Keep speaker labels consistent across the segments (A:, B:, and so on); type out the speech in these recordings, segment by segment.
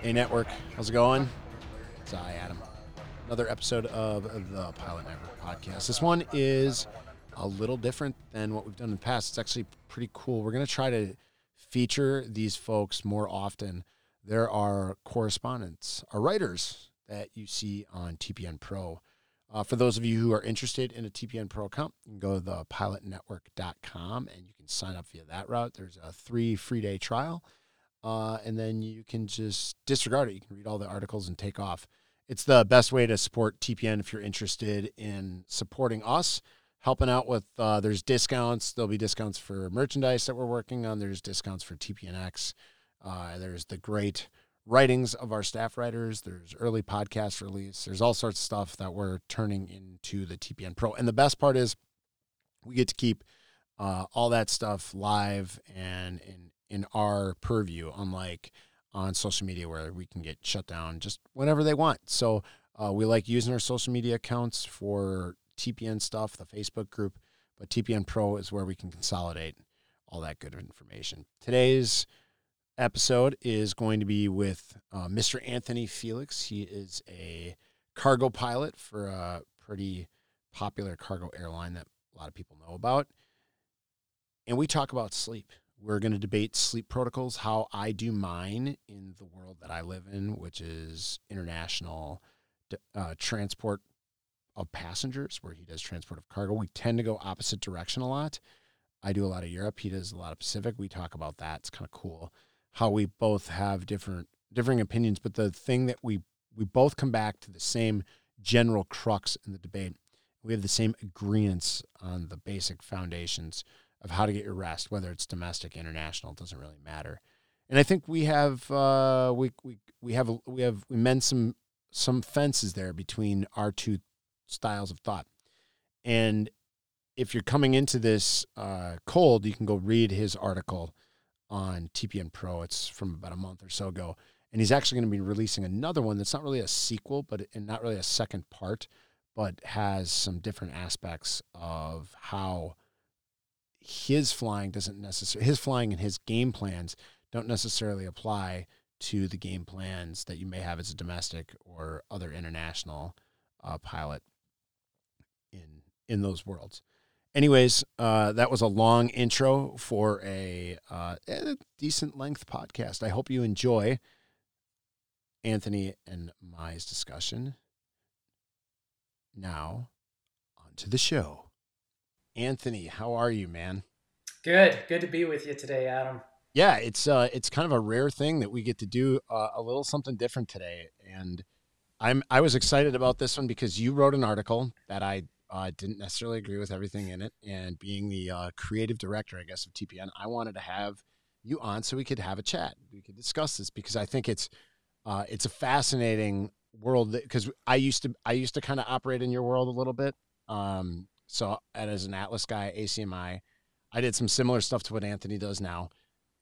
A: Hey, network, how's it going? It's I, Adam. Another episode of the Pilot Network podcast. This one is a little different than what we've done in the past. It's actually pretty cool. We're going to try to feature these folks more often. There are correspondents, are writers that you see on TPN Pro. Uh, for those of you who are interested in a TPN Pro account, you can go to thepilotnetwork.com and you can sign up via that route. There's a three free day trial uh, and then you can just disregard it. You can read all the articles and take off. It's the best way to support TPN if you're interested in supporting us, helping out with. Uh, there's discounts. There'll be discounts for merchandise that we're working on. There's discounts for TPNX. Uh, there's the great writings of our staff writers. There's early podcast release. There's all sorts of stuff that we're turning into the TPN Pro. And the best part is we get to keep uh, all that stuff live and in in our purview, unlike on social media where we can get shut down just whenever they want. So uh, we like using our social media accounts for TPN stuff, the Facebook group, but TPN Pro is where we can consolidate all that good information. Today's episode is going to be with uh, Mr. Anthony Felix. He is a cargo pilot for a pretty popular cargo airline that a lot of people know about. And we talk about sleep. We're going to debate sleep protocols, how I do mine in the world that I live in, which is international uh, transport of passengers, where he does transport of cargo. We tend to go opposite direction a lot. I do a lot of Europe. He does a lot of Pacific. We talk about that. It's kind of cool how we both have different differing opinions, but the thing that we we both come back to the same general crux in the debate. We have the same agreements on the basic foundations of how to get your rest, whether it's domestic, international, doesn't really matter. And I think we have uh, we we we have we have we mend some some fences there between our two styles of thought. And if you're coming into this uh, cold, you can go read his article on TPN Pro. It's from about a month or so ago, and he's actually going to be releasing another one that's not really a sequel, but and not really a second part, but has some different aspects of how his flying doesn't necessarily his flying and his game plans don't necessarily apply to the game plans that you may have as a domestic or other international uh, pilot in in those worlds. Anyways, uh, that was a long intro for a, uh, a decent length podcast. I hope you enjoy Anthony and Mai's discussion. Now, on to the show. Anthony, how are you, man?
B: Good. Good to be with you today, Adam.
A: Yeah, it's uh, it's kind of a rare thing that we get to do uh, a little something different today, and I'm I was excited about this one because you wrote an article that I uh, didn't necessarily agree with everything in it, and being the uh, creative director, I guess, of TPN, I wanted to have you on so we could have a chat, we could discuss this because I think it's uh, it's a fascinating world because I used to I used to kind of operate in your world a little bit. Um, so, and as an Atlas guy, ACMI, I did some similar stuff to what Anthony does now.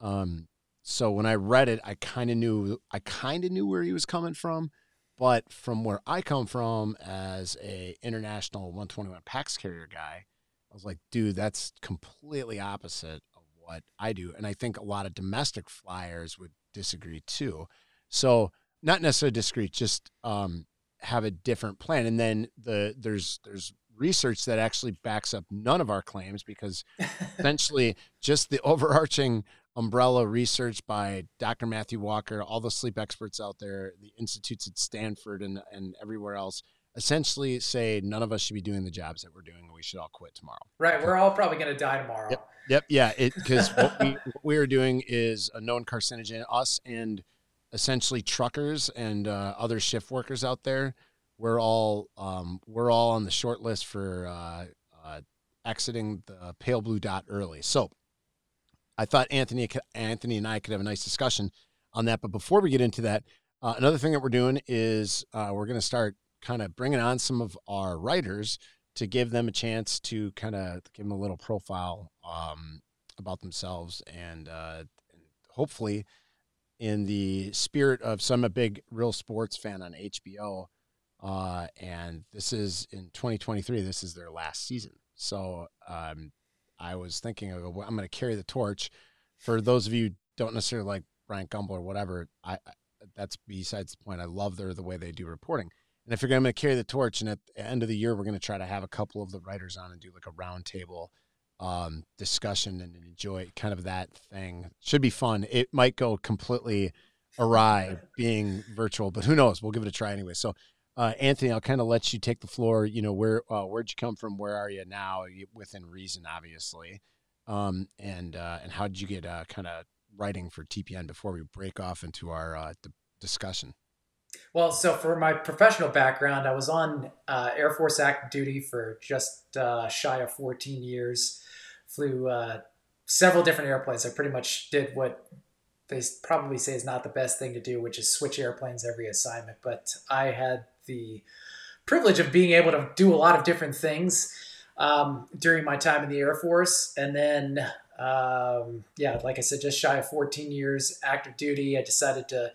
A: Um, so when I read it, I kind of knew I kind of knew where he was coming from, but from where I come from as a international 121 PAX carrier guy, I was like, dude, that's completely opposite of what I do, and I think a lot of domestic flyers would disagree too. So not necessarily disagree, just um, have a different plan. And then the there's there's research that actually backs up none of our claims because essentially just the overarching umbrella research by Dr. Matthew Walker, all the sleep experts out there, the institutes at Stanford and, and everywhere else essentially say none of us should be doing the jobs that we're doing and we should all quit tomorrow.
B: Right. We're all probably going to die tomorrow.
A: Yep. Yep. Yeah. Because what, we, what we are doing is a known carcinogen. Us and essentially truckers and uh, other shift workers out there we're all um, we're all on the short list for uh, uh, exiting the pale blue dot early. So I thought Anthony Anthony and I could have a nice discussion on that. But before we get into that, uh, another thing that we're doing is uh, we're going to start kind of bringing on some of our writers to give them a chance to kind of give them a little profile um, about themselves and, uh, hopefully in the spirit of some a big real sports fan on HBO uh, and this is in 2023. This is their last season. So um, I was thinking, of, well, I'm going to carry the torch. For those of you don't necessarily like Bryant Gumbel or whatever, I, I that's besides the point. I love their the way they do reporting. And if you're going to carry the torch, and at the end of the year, we're going to try to have a couple of the writers on and do like a roundtable um, discussion and enjoy kind of that thing. Should be fun. It might go completely awry being virtual, but who knows? We'll give it a try anyway. So, uh, Anthony, I'll kind of let you take the floor. You know, where uh, where'd you come from? Where are you now? Within reason, obviously. Um, and uh, and how did you get uh, kind of writing for TPN before we break off into our uh, d- discussion?
B: Well, so for my professional background, I was on uh, Air Force active duty for just shy of 14 years. Flew several different airplanes. I pretty much did what they probably say is not the best thing to do, which is switch airplanes every assignment. But I had the privilege of being able to do a lot of different things um, during my time in the Air Force. And then, um, yeah, like I said, just shy of 14 years active duty, I decided to.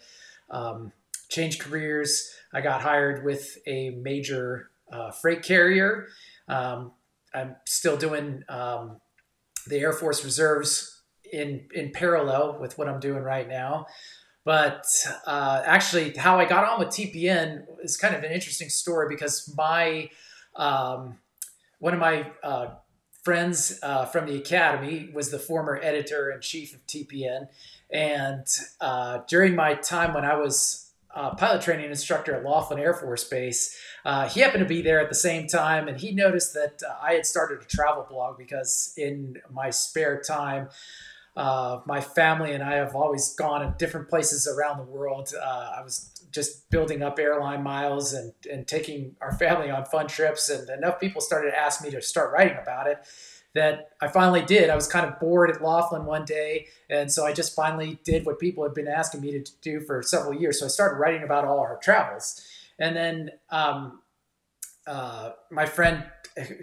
B: Um, changed careers. I got hired with a major uh, freight carrier. Um, I'm still doing um, the Air Force Reserves in in parallel with what I'm doing right now. But uh, actually, how I got on with TPN is kind of an interesting story because my um, one of my uh, friends uh, from the academy was the former editor in chief of TPN, and uh, during my time when I was uh, pilot training instructor at Laughlin Air Force Base. Uh, he happened to be there at the same time, and he noticed that I had started a travel blog because in my spare time, uh, my family and I have always gone to different places around the world. Uh, I was just building up airline miles and, and taking our family on fun trips, and enough people started to ask me to start writing about it that I finally did. I was kind of bored at Laughlin one day, and so I just finally did what people had been asking me to do for several years. So I started writing about all our travels, and then um, uh, my friend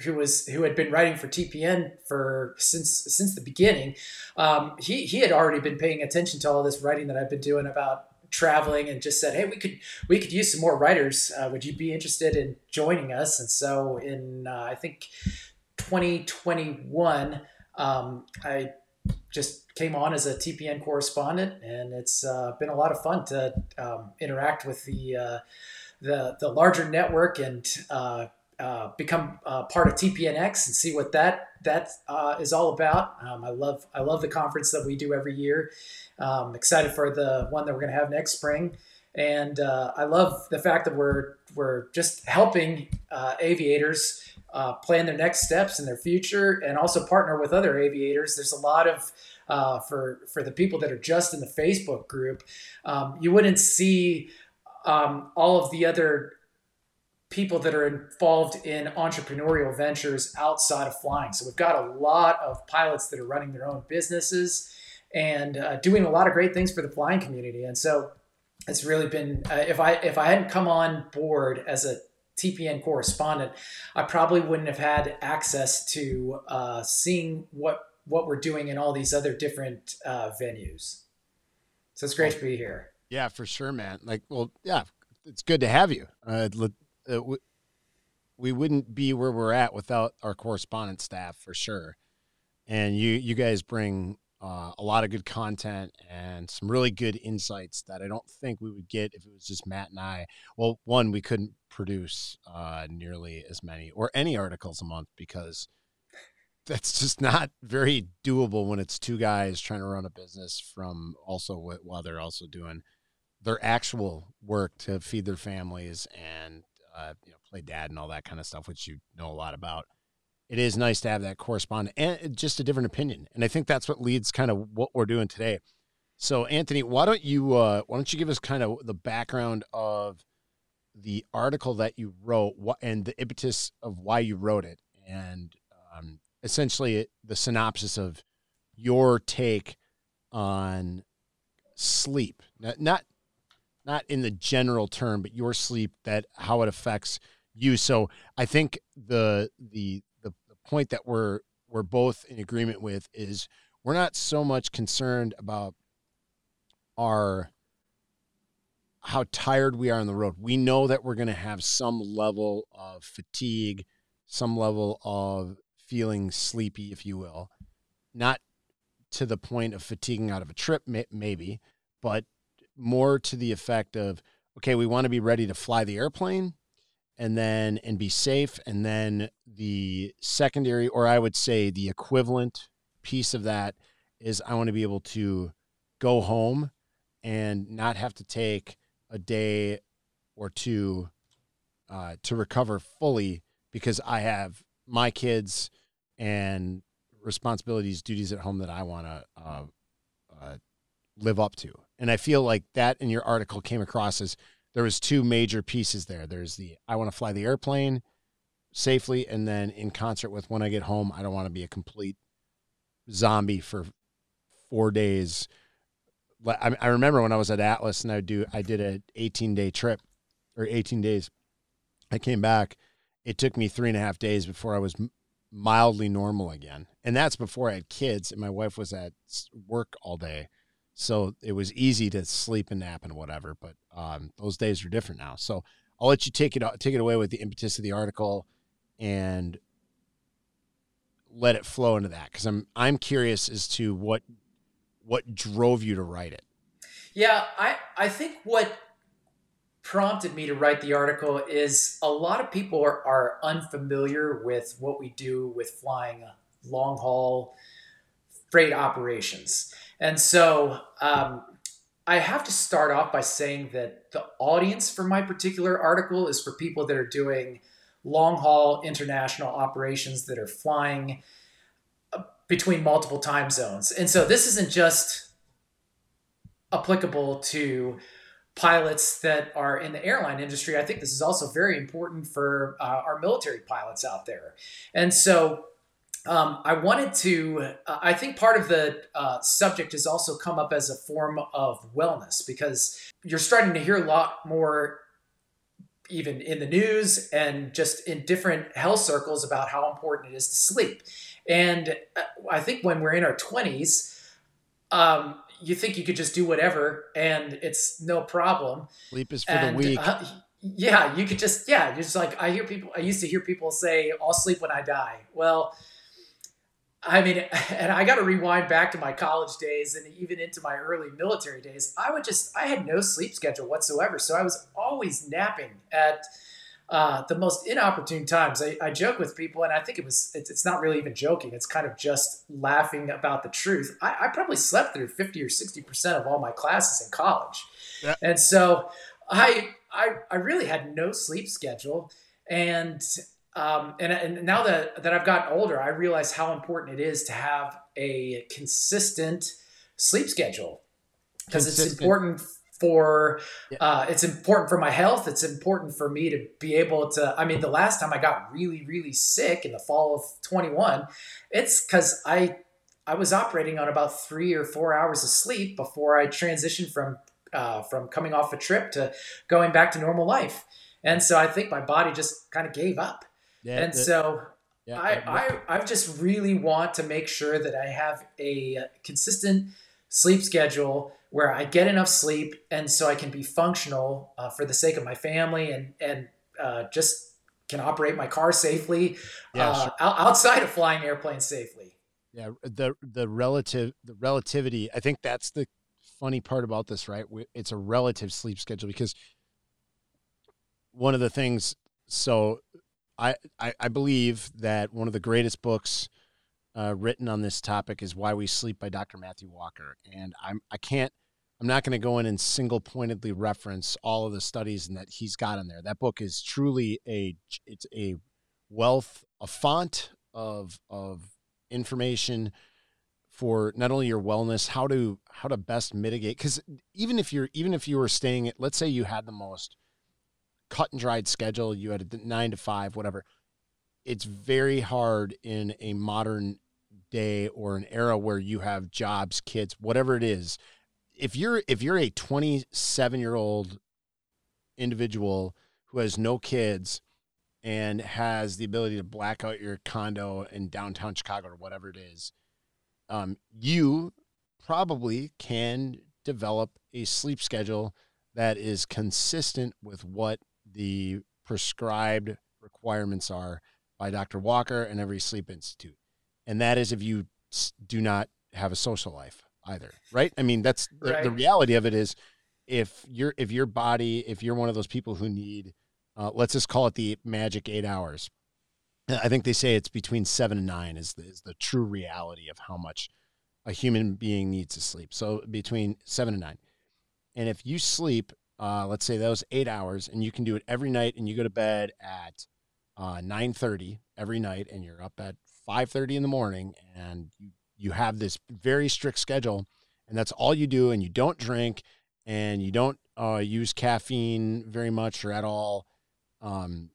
B: who was who had been writing for TPN for since since the beginning, um, he he had already been paying attention to all this writing that I've been doing about traveling and just said hey we could we could use some more writers. Uh, would you be interested in joining us? And so in uh, i think 2021, um, I just came on as a TPN correspondent, and it's uh, been a lot of fun to um, interact with the uh, the the larger network and uh, uh become part of TPNX and see what that that uh, is all about. Um, I love I love the conference that we do every year. Um, excited for the one that we're going to have next spring, and uh, I love the fact that we're we're just helping aviators uh, plan their next steps in their future and also partner with other aviators. There's a lot of uh, for for the people that are just in the Facebook group, um, you wouldn't see um, all of the other people that are involved in entrepreneurial ventures outside of flying. So we've got a lot of pilots that are running their own businesses and uh, doing a lot of great things for the flying community. And so it's really been uh, if I if I hadn't come on board as a TPN correspondent, I probably wouldn't have had access to uh, seeing what what we're doing in all these other different uh, venues. So it's great to be here.
A: Yeah, for sure, man. Like, well, yeah, it's good to have you. Uh, uh we wouldn't be where we're at without our correspondent staff for sure. And you you guys bring uh, a lot of good content and some really good insights that I don't think we would get if it was just Matt and I. Well, one, we couldn't produce uh, nearly as many or any articles a month because that's just not very doable when it's two guys trying to run a business from also while they're also doing their actual work to feed their families and uh, you know play dad and all that kind of stuff, which you know a lot about it is nice to have that correspondent and just a different opinion. And I think that's what leads kind of what we're doing today. So, Anthony, why don't you uh, why don't you give us kind of the background of the article that you wrote and the impetus of why you wrote it, and um, essentially the synopsis of your take on sleep, not, not not in the general term, but your sleep that how it affects you. So, I think the the the, point that we're we're both in agreement with is we're not so much concerned about our how tired we are on the road. We know that we're going to have some level of fatigue, some level of feeling sleepy, if you will, not to the point of fatiguing out of a trip, maybe, but more to the effect of, okay, we want to be ready to fly the airplane and then and be safe and then the secondary or i would say the equivalent piece of that is i want to be able to go home and not have to take a day or two uh, to recover fully because i have my kids and responsibilities duties at home that i want to uh, uh, live up to and i feel like that in your article came across as there was two major pieces there. There's the I want to fly the airplane safely, and then in concert with when I get home, I don't want to be a complete zombie for four days. I, I remember when I was at Atlas and I do I did a 18 day trip or 18 days. I came back. It took me three and a half days before I was mildly normal again, and that's before I had kids and my wife was at work all day so it was easy to sleep and nap and whatever. But um, those days are different now. So I'll let you take it take it away with the impetus of the article and let it flow into that because I'm I'm curious as to what what drove you to write it.
B: Yeah, I I think what prompted me to write the article is a lot of people are, are unfamiliar with what we do with flying long haul freight operations. And so um, I have to start off by saying that the audience for my particular article is for people that are doing long haul international operations that are flying uh, between multiple time zones. And so this isn't just applicable to pilots that are in the airline industry. I think this is also very important for uh, our military pilots out there. And so um, I wanted to, uh, I think part of the uh, subject has also come up as a form of wellness because you're starting to hear a lot more, even in the news and just in different health circles, about how important it is to sleep. And uh, I think when we're in our 20s, um, you think you could just do whatever and it's no problem.
A: Sleep is for and, the weak. Uh,
B: yeah, you could just, yeah, you're just like, I hear people, I used to hear people say, I'll sleep when I die. Well, I mean, and I got to rewind back to my college days and even into my early military days. I would just, I had no sleep schedule whatsoever. So I was always napping at uh, the most inopportune times. I, I, joke with people, and I think it was, it's, it's, not really even joking. It's kind of just laughing about the truth. I, I probably slept through 50 or 60% of all my classes in college. Yeah. And so I, I, I really had no sleep schedule. And um, and, and now that, that I've gotten older, I realize how important it is to have a consistent sleep schedule because it's important for yeah. uh, it's important for my health. It's important for me to be able to. I mean, the last time I got really really sick in the fall of 21, it's because I I was operating on about three or four hours of sleep before I transitioned from uh, from coming off a trip to going back to normal life. And so I think my body just kind of gave up. Yeah, and so yeah, I, I I just really want to make sure that I have a consistent sleep schedule where I get enough sleep, and so I can be functional uh, for the sake of my family and and uh, just can operate my car safely yeah, uh, sure. outside of flying airplanes safely.
A: Yeah, the the relative the relativity. I think that's the funny part about this, right? It's a relative sleep schedule because one of the things. So I, I, believe that one of the greatest books uh, written on this topic is Why We Sleep by Dr. Matthew Walker. And I'm, I can't, I'm not going to go in and single pointedly reference all of the studies and that he's got in there. That book is truly a, it's a wealth, a font of, of information for not only your wellness, how to, how to best mitigate. Cause even if you're, even if you were staying at, let's say you had the most cut and dried schedule. You had a nine to five, whatever. It's very hard in a modern day or an era where you have jobs, kids, whatever it is. If you're if you're a 27 year old individual who has no kids and has the ability to black out your condo in downtown Chicago or whatever it is, um, you probably can develop a sleep schedule that is consistent with what the prescribed requirements are by Dr. Walker and Every Sleep Institute. And that is if you do not have a social life either, right? I mean, that's the, right. the reality of it is if you're if your body if you're one of those people who need uh, let's just call it the magic eight hours i think they say it's between seven and nine is the, is the true reality of how much a human being needs to sleep so between seven and nine and if you sleep uh, let's say those eight hours and you can do it every night and you go to bed at uh, 9.30 every night and you're up at 5.30 in the morning and you, you have this very strict schedule and that's all you do and you don't drink and you don't uh, use caffeine very much or at all, um,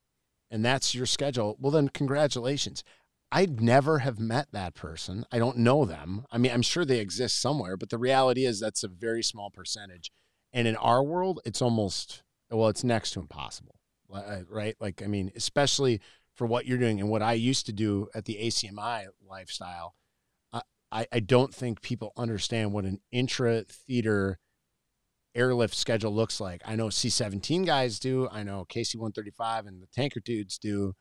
A: and that's your schedule, well, then congratulations. I'd never have met that person. I don't know them. I mean, I'm sure they exist somewhere, but the reality is that's a very small percentage. And in our world, it's almost, well, it's next to impossible, uh, right? Like, I mean, especially for what you're doing and what I used to do at the ACMI lifestyle. I, I don't think people understand what an intra theater airlift schedule looks like. I know C17 guys do. I know KC135 and the tanker dudes do.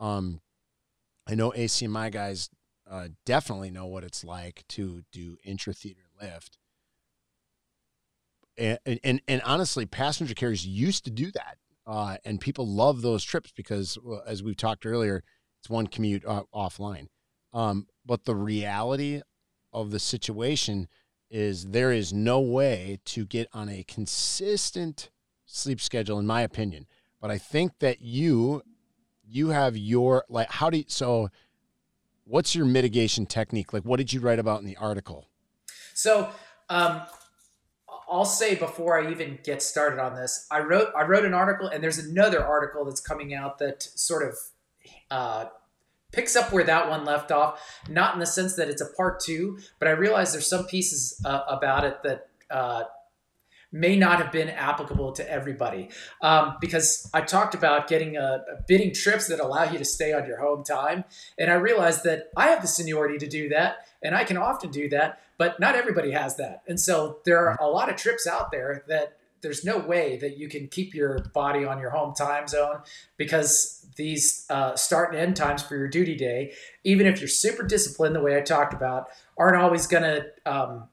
A: Um, I know ACMI guys uh, definitely know what it's like to do intra-theater lift. And, and, and honestly, passenger carriers used to do that. Uh, and people love those trips because, well, as we've talked earlier, it's one commute uh, offline. Um, but the reality of the situation – is there is no way to get on a consistent sleep schedule in my opinion but i think that you you have your like how do you so what's your mitigation technique like what did you write about in the article
B: so um I'll say before I even get started on this, I wrote I wrote an article, and there's another article that's coming out that sort of uh, picks up where that one left off. Not in the sense that it's a part two, but I realize there's some pieces uh, about it that uh, may not have been applicable to everybody. Um, because I talked about getting a, a, bidding trips that allow you to stay on your home time, and I realized that I have the seniority to do that, and I can often do that, but not everybody has that. And so there are a lot of trips out there that there's no way that you can keep your body on your home time zone because these uh, start and end times for your duty day, even if you're super disciplined, the way I talked about, aren't always going to. Um,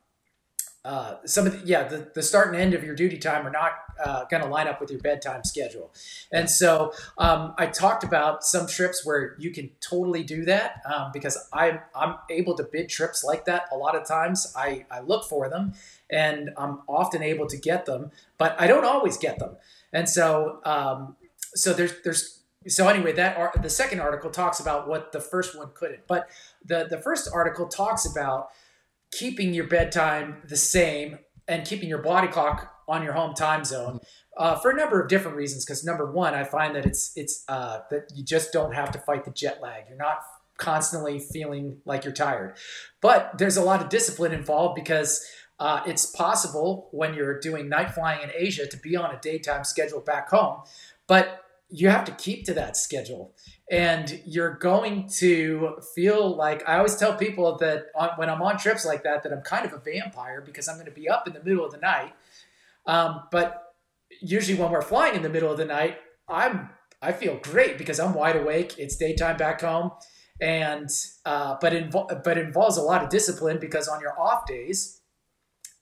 B: uh, some of the, yeah, the, the start and end of your duty time are not uh, going to line up with your bedtime schedule. And so um, I talked about some trips where you can totally do that um, because I'm, I'm able to bid trips like that a lot of times. I, I look for them and I'm often able to get them, but I don't always get them. And so, um, so there's there's so anyway, that art, the second article talks about what the first one couldn't, but the the first article talks about keeping your bedtime the same and keeping your body clock on your home time zone uh, for a number of different reasons. Because number one, I find that it's it's uh, that you just don't have to fight the jet lag. You're not constantly feeling like you're tired, but there's a lot of discipline involved because uh, it's possible when you're doing night flying in Asia to be on a daytime schedule back home, but you have to keep to that schedule. And you're going to feel like I always tell people that when I'm on trips like that, that I'm kind of a vampire because I'm going to be up in the middle of the night. Um, but usually when we're flying in the middle of the night, I'm I feel great because I'm wide awake. It's daytime back home, and uh, but invo- but involves a lot of discipline because on your off days,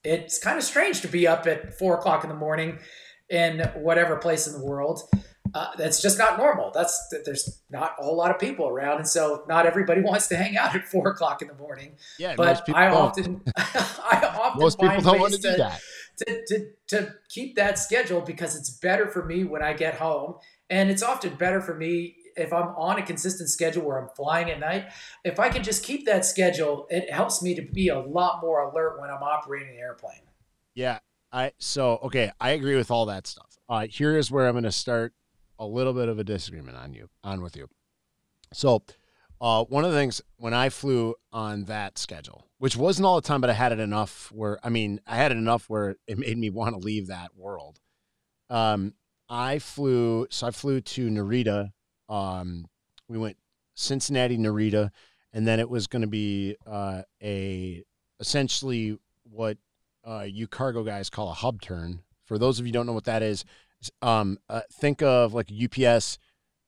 B: it's kind of strange to be up at four o'clock in the morning in whatever place in the world. Uh, that's just not normal. That's there's not a whole lot of people around, and so not everybody wants to hang out at four o'clock in the morning.
A: Yeah,
B: but I often, I often
A: most people don't want to do that.
B: To, to, to keep that schedule because it's better for me when I get home, and it's often better for me if I'm on a consistent schedule where I'm flying at night, if I can just keep that schedule, it helps me to be a lot more alert when I'm operating the airplane.
A: Yeah. I so okay, I agree with all that stuff. Uh here is where I'm gonna start a little bit of a disagreement on you on with you. So uh, one of the things when I flew on that schedule, which wasn't all the time, but I had it enough where I mean, I had it enough where it made me want to leave that world. Um, I flew, so I flew to Narita um, we went Cincinnati, Narita, and then it was going to be uh, a essentially what uh, you cargo guys call a hub turn. For those of you don't know what that is, um, uh, think of like UPS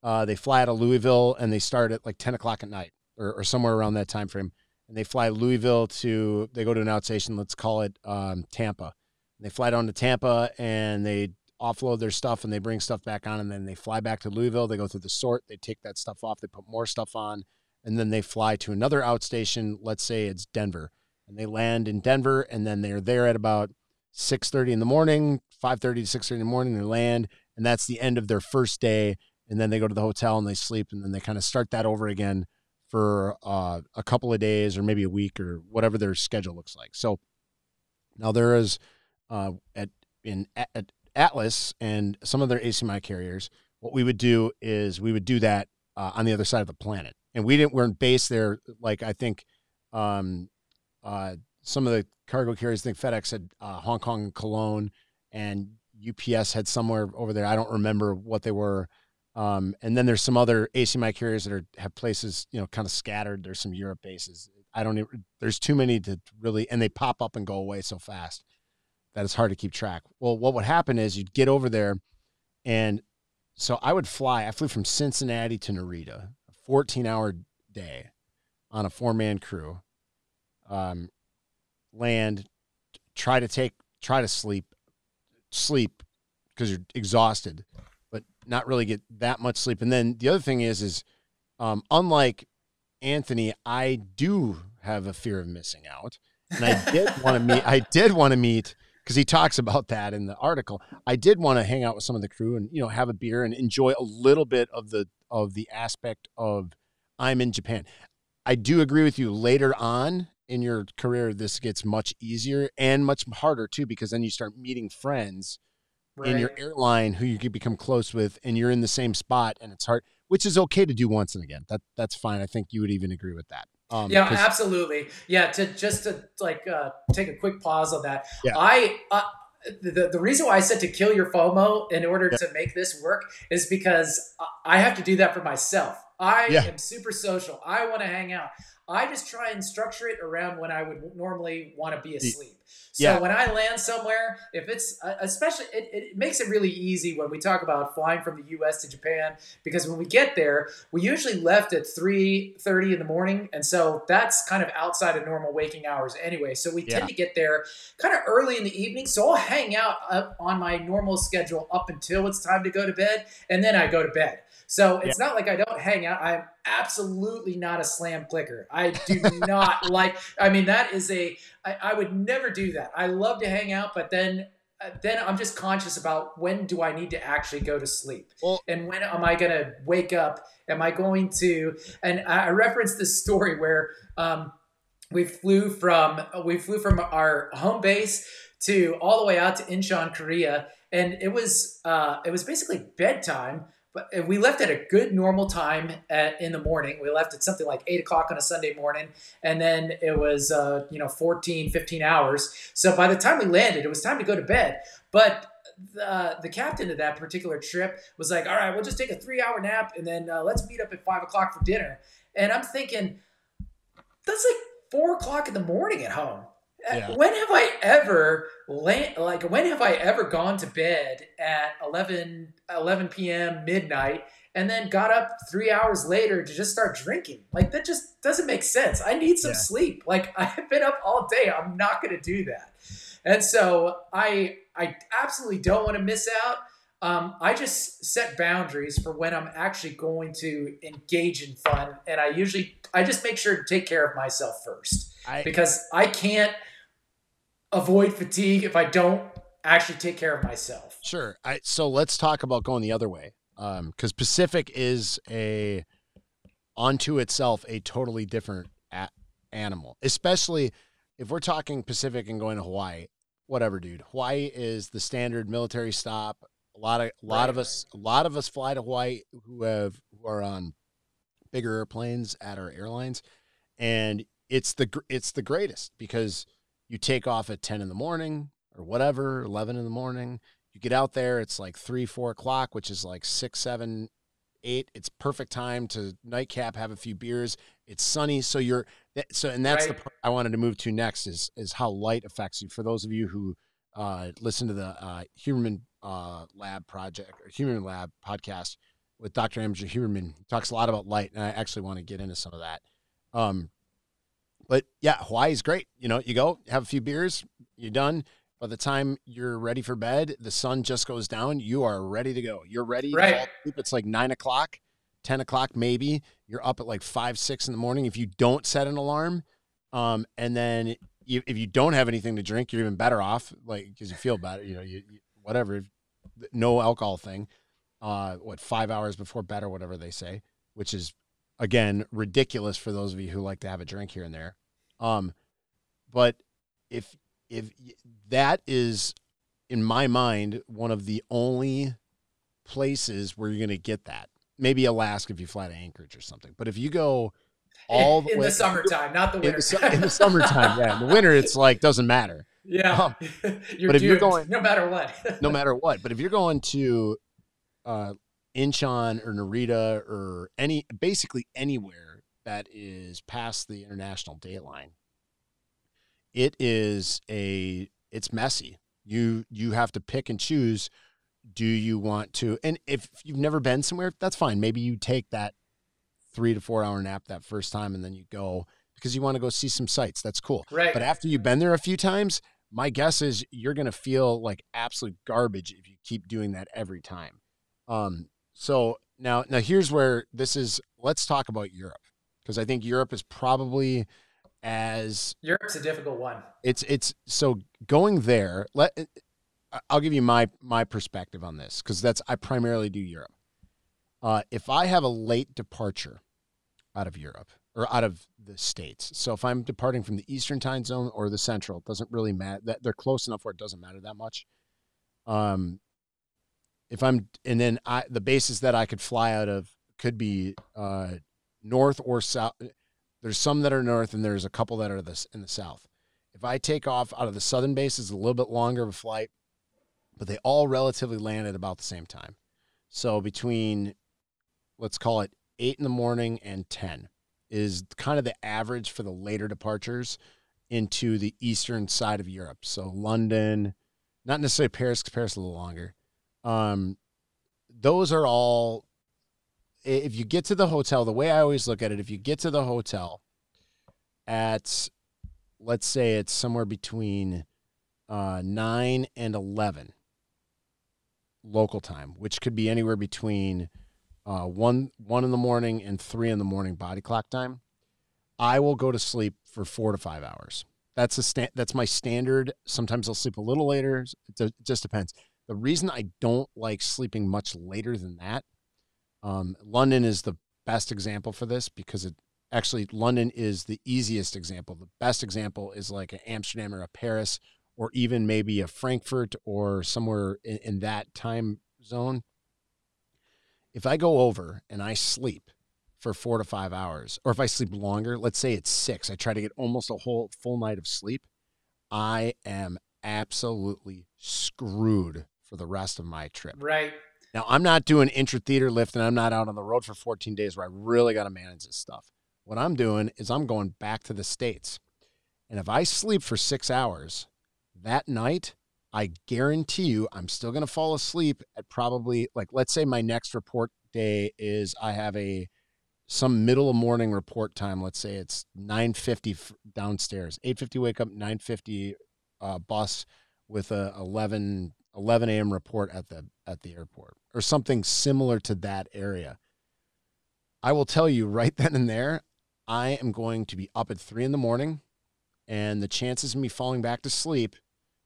A: Uh, they fly out of Louisville and they start at like 10 o'clock at night or, or somewhere around that time frame. And they fly Louisville to, they go to an outstation, let's call it um, Tampa. And they fly down to Tampa and they offload their stuff and they bring stuff back on. And then they fly back to Louisville. They go through the sort, they take that stuff off, they put more stuff on. And then they fly to another outstation. Let's say it's Denver. And they land in Denver and then they're there at about 6.30 in the morning, 5.30 to 6.30 in the morning. They land and that's the end of their first day and then they go to the hotel and they sleep and then they kind of start that over again for uh, a couple of days or maybe a week or whatever their schedule looks like. So now there is uh, at in at Atlas and some of their ACMI carriers, what we would do is we would do that uh, on the other side of the planet, and we didn't weren't based there. Like I think um, uh, some of the cargo carriers, I think FedEx had uh, Hong Kong and Cologne, and UPS had somewhere over there. I don't remember what they were. Um, and then there's some other ACMI carriers that are have places, you know, kind of scattered. There's some Europe bases. I don't there's too many to really, and they pop up and go away so fast that it's hard to keep track. Well, what would happen is you'd get over there, and so I would fly. I flew from Cincinnati to Narita, a 14 hour day on a four man crew. Um, land, try to take, try to sleep, sleep because you're exhausted but not really get that much sleep. And then the other thing is, is um, unlike Anthony, I do have a fear of missing out, and I did want to meet. I did want to meet because he talks about that in the article. I did want to hang out with some of the crew and you know have a beer and enjoy a little bit of the of the aspect of I'm in Japan. I do agree with you. Later on in your career, this gets much easier and much harder too because then you start meeting friends right. in your airline who you become close with and you're in the same spot and it's hard which is okay to do once and again that that's fine i think you would even agree with that
B: um, yeah absolutely yeah to just to like uh, take a quick pause on that yeah. i uh, the, the reason why I said to kill your FOMO in order yeah. to make this work is because I have to do that for myself. I yeah. am super social. I want to hang out. I just try and structure it around when I would normally want to be asleep. So yeah. when I land somewhere, if it's uh, especially, it, it makes it really easy when we talk about flying from the U.S. to Japan because when we get there, we usually left at three thirty in the morning, and so that's kind of outside of normal waking hours anyway. So we yeah. tend to get there kind of early in the evening. So I'll hang out up on my normal schedule up until it's time to go to bed, and then I go to bed. So it's yeah. not like I don't hang out. I'm absolutely not a slam clicker. I do not like. I mean, that is a. I, I would never do that. I love to hang out, but then uh, then I'm just conscious about when do I need to actually go to sleep, well, and when am I going to wake up? Am I going to? And I referenced this story where um, we flew from we flew from our home base to all the way out to Incheon, Korea, and it was uh, it was basically bedtime but we left at a good normal time at, in the morning. We left at something like eight o'clock on a Sunday morning, and then it was uh, you know 14, 15 hours. So by the time we landed, it was time to go to bed. But the, the captain of that particular trip was like, "All right, we'll just take a three hour nap, and then uh, let's meet up at five o'clock for dinner." And I'm thinking, that's like four o'clock in the morning at home. Yeah. When have I ever like when have I ever gone to bed at 11 11 p.m. midnight and then got up 3 hours later to just start drinking? Like that just doesn't make sense. I need some yeah. sleep. Like I've been up all day. I'm not going to do that. And so I I absolutely don't want to miss out. Um, I just set boundaries for when I'm actually going to engage in fun, and I usually I just make sure to take care of myself first I, because I can't avoid fatigue if I don't actually take care of myself.
A: Sure. I, so let's talk about going the other way. Um, cause Pacific is a onto itself, a totally different a- animal, especially if we're talking Pacific and going to Hawaii, whatever, dude, Hawaii is the standard military stop. A lot of, a lot right, of us, right. a lot of us fly to Hawaii who have, who are on bigger airplanes at our airlines. And it's the, it's the greatest because you take off at 10 in the morning or whatever, 11 in the morning. You get out there, it's like three, four o'clock, which is like six, seven, eight. It's perfect time to nightcap, have a few beers. It's sunny. So you're, so, and that's right. the part I wanted to move to next is, is how light affects you. For those of you who uh, listen to the uh, Huberman uh, Lab project or Huberman Lab podcast, with Dr. Andrew Huberman. He talks a lot about light, and I actually want to get into some of that. Um, but yeah, Hawaii's great. You know, you go have a few beers, you're done. By the time you're ready for bed, the sun just goes down. You are ready to go. You're ready.
B: Right.
A: It's like nine o'clock, ten o'clock, maybe. You're up at like five, six in the morning. If you don't set an alarm, um, and then you, if you don't have anything to drink, you're even better off, like because you feel better. You know, you, you whatever, no alcohol thing. Uh, what five hours before bed or whatever they say, which is again ridiculous for those of you who like to have a drink here and there. Um, but if if that is in my mind one of the only places where you're going to get that. Maybe Alaska if you fly to Anchorage or something. But if you go all the
B: in
A: way
B: the summertime, not the
A: in
B: winter.
A: the, in the summertime, yeah. In the winter, it's like doesn't matter,
B: yeah,
A: Um,
B: you're
A: but if you're going-
B: no matter what,
A: no matter what. But if you're going to uh, Incheon or Narita or any, basically anywhere that is past the international date line, it is a it's messy. You you have to pick and choose. Do you want to? And if you've never been somewhere, that's fine. Maybe you take that three to four hour nap that first time, and then you go because you want to go see some sights. That's cool.
B: right?
A: But after you've been there a few times, my guess is you're going to feel like absolute garbage if you keep doing that every time. Um, so now, now here's where this is. Let's talk about Europe because I think Europe is probably as
B: Europe's a difficult one.
A: it's it's so going there. Let I- I'll give you my my perspective on this because that's I primarily do Europe. Uh, if I have a late departure out of Europe or out of the states, so if I'm departing from the Eastern time zone or the Central, it doesn't really matter. That they're close enough where it doesn't matter that much. Um, if I'm and then I the bases that I could fly out of could be uh, north or south. There's some that are north, and there's a couple that are this in the south. If I take off out of the southern base, it's a little bit longer of a flight, but they all relatively land at about the same time. So between, let's call it eight in the morning and 10 is kind of the average for the later departures into the eastern side of Europe. So London, not necessarily Paris, because Paris is a little longer. Um, those are all if you get to the hotel, the way I always look at it, if you get to the hotel at, let's say it's somewhere between uh, 9 and 11 local time, which could be anywhere between uh, 1, 1 in the morning and 3 in the morning body clock time, I will go to sleep for four to five hours. That's a sta- that's my standard. Sometimes I'll sleep a little later. It ju- it just depends. The reason I don't like sleeping much later than that um, London is the best example for this because it actually London is the easiest example. The best example is like an Amsterdam or a Paris or even maybe a Frankfurt or somewhere in, in that time zone. If I go over and I sleep for four to five hours, or if I sleep longer, let's say it's six, I try to get almost a whole full night of sleep. I am absolutely screwed for the rest of my trip.
B: Right.
A: Now, I'm not doing intra theater lift and I'm not out on the road for 14 days where I really got to manage this stuff. What I'm doing is I'm going back to the States. And if I sleep for six hours that night, I guarantee you I'm still going to fall asleep at probably, like, let's say my next report day is I have a some middle of morning report time. Let's say it's 950 f- downstairs, 850 wake up, 950 uh, bus with a 11 11 a.m. report at the at the airport or something similar to that area. I will tell you right then and there, I am going to be up at three in the morning, and the chances of me falling back to sleep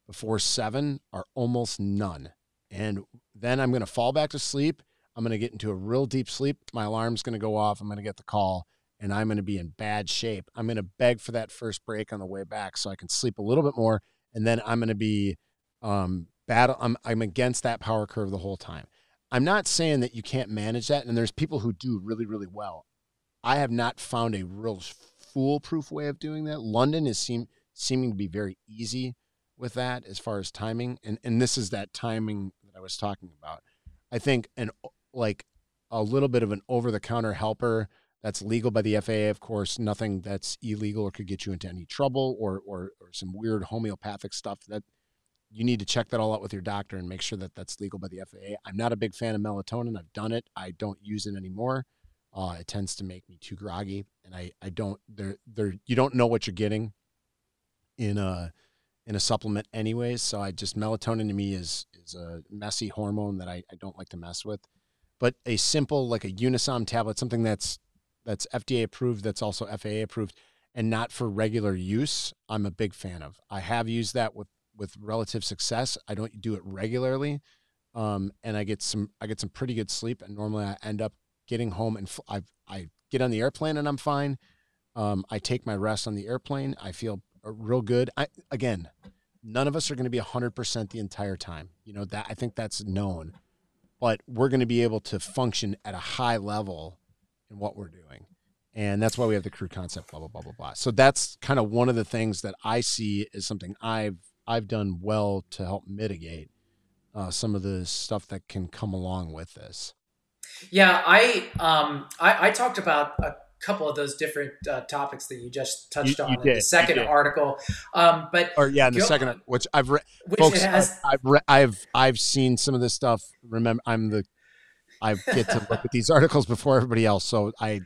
A: before seven are almost none. And then I'm going to fall back to sleep. I'm going to get into a real deep sleep. My alarm's going to go off. I'm going to get the call, and I'm going to be in bad shape. I'm going to beg for that first break on the way back so I can sleep a little bit more, and then I'm going to be um, battle. I'm I'm against that power curve the whole time. I'm not saying that you can't manage that, and there's people who do really really well. I have not found a real foolproof way of doing that. London is seem seeming to be very easy with that as far as timing, and and this is that timing that I was talking about. I think an like a little bit of an over the counter helper that's legal by the FAA, of course, nothing that's illegal or could get you into any trouble or or, or some weird homeopathic stuff that you need to check that all out with your doctor and make sure that that's legal by the FAA. I'm not a big fan of melatonin. I've done it. I don't use it anymore. Uh, it tends to make me too groggy, and I I don't there there you don't know what you're getting in a in a supplement anyways. So I just melatonin to me is is a messy hormone that I, I don't like to mess with. But a simple like a Unisom tablet, something that's that's FDA approved, that's also FAA approved, and not for regular use, I'm a big fan of. I have used that with with relative success. I don't do it regularly, um, and I get some I get some pretty good sleep. And normally I end up getting home and I I get on the airplane and I'm fine. Um, I take my rest on the airplane. I feel uh, real good. I again, none of us are going to be 100% the entire time. You know that I think that's known. But we're going to be able to function at a high level in what we're doing. And that's why we have the crew concept blah blah blah blah blah. So that's kind of one of the things that I see as something I've I've done well to help mitigate uh, some of the stuff that can come along with this.
B: Yeah, I um I, I talked about a couple of those different uh, topics that you just touched
A: You-
B: on
A: you
B: in
A: did,
B: the second article. Um, but
A: Or yeah, in the second, which I've read,
B: which
A: folks,
B: has
A: I've re- I've I've seen some of this stuff. Remember, I'm the I get to look at these articles before everybody else, so I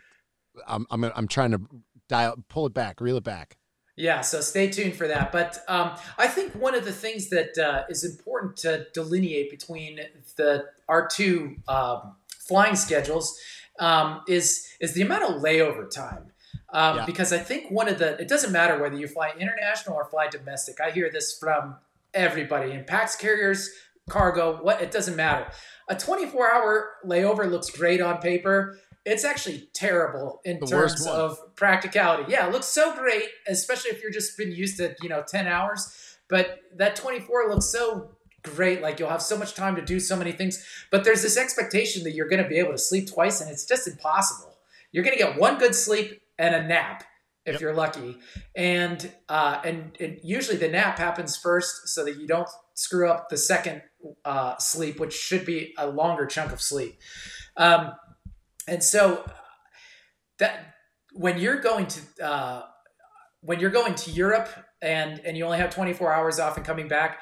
A: I'm I'm I'm trying to dial pull it back, reel it back.
B: Yeah, so stay tuned for that. But um, I think one of the things that uh, is important to delineate between the our two um, flying schedules um, is is the amount of layover time. Um,
A: Yeah.
B: Because I think one of the it doesn't matter whether you fly international or fly domestic. I hear this from everybody in PAX carriers, cargo. What it doesn't matter. A 24 hour layover looks great on paper. It's actually terrible in
A: The
B: terms of practicality. Yeah, it looks so great, especially if you're just been used to, you know, 10 hours. But that 24 looks so great. Like you'll have so much time to do so many things. But there's this expectation that you're going to be able to sleep twice, and it's just impossible. You're going to get one good sleep and a nap if
A: Yep.
B: you're lucky. And, uh, and and usually the nap happens first so that you don't screw up the second uh, sleep, which should be a longer chunk of sleep. Um, and so that when you're going to uh, when you're going to Europe and and you only have 24 hours off and coming back,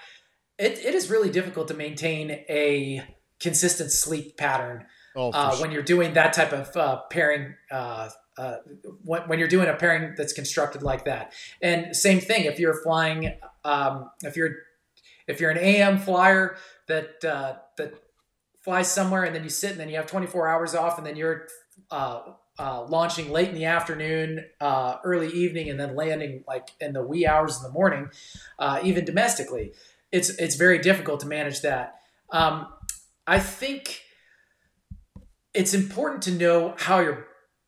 B: it, it is really difficult to maintain a consistent sleep pattern
A: Oh,
B: uh,
A: sure.
B: when you're doing that type of uh, pairing. Uh, uh, when, when you're doing a pairing that's constructed like that, and same thing if you're flying, um, if you're if you're an AM flyer that uh, that flies somewhere and then you sit and then you have 24 hours off and then you're uh, uh, launching late in the afternoon, uh, early evening, and then landing like in the wee hours in the morning, uh, even domestically, it's it's very difficult to manage that. Um, I think it's important to know how your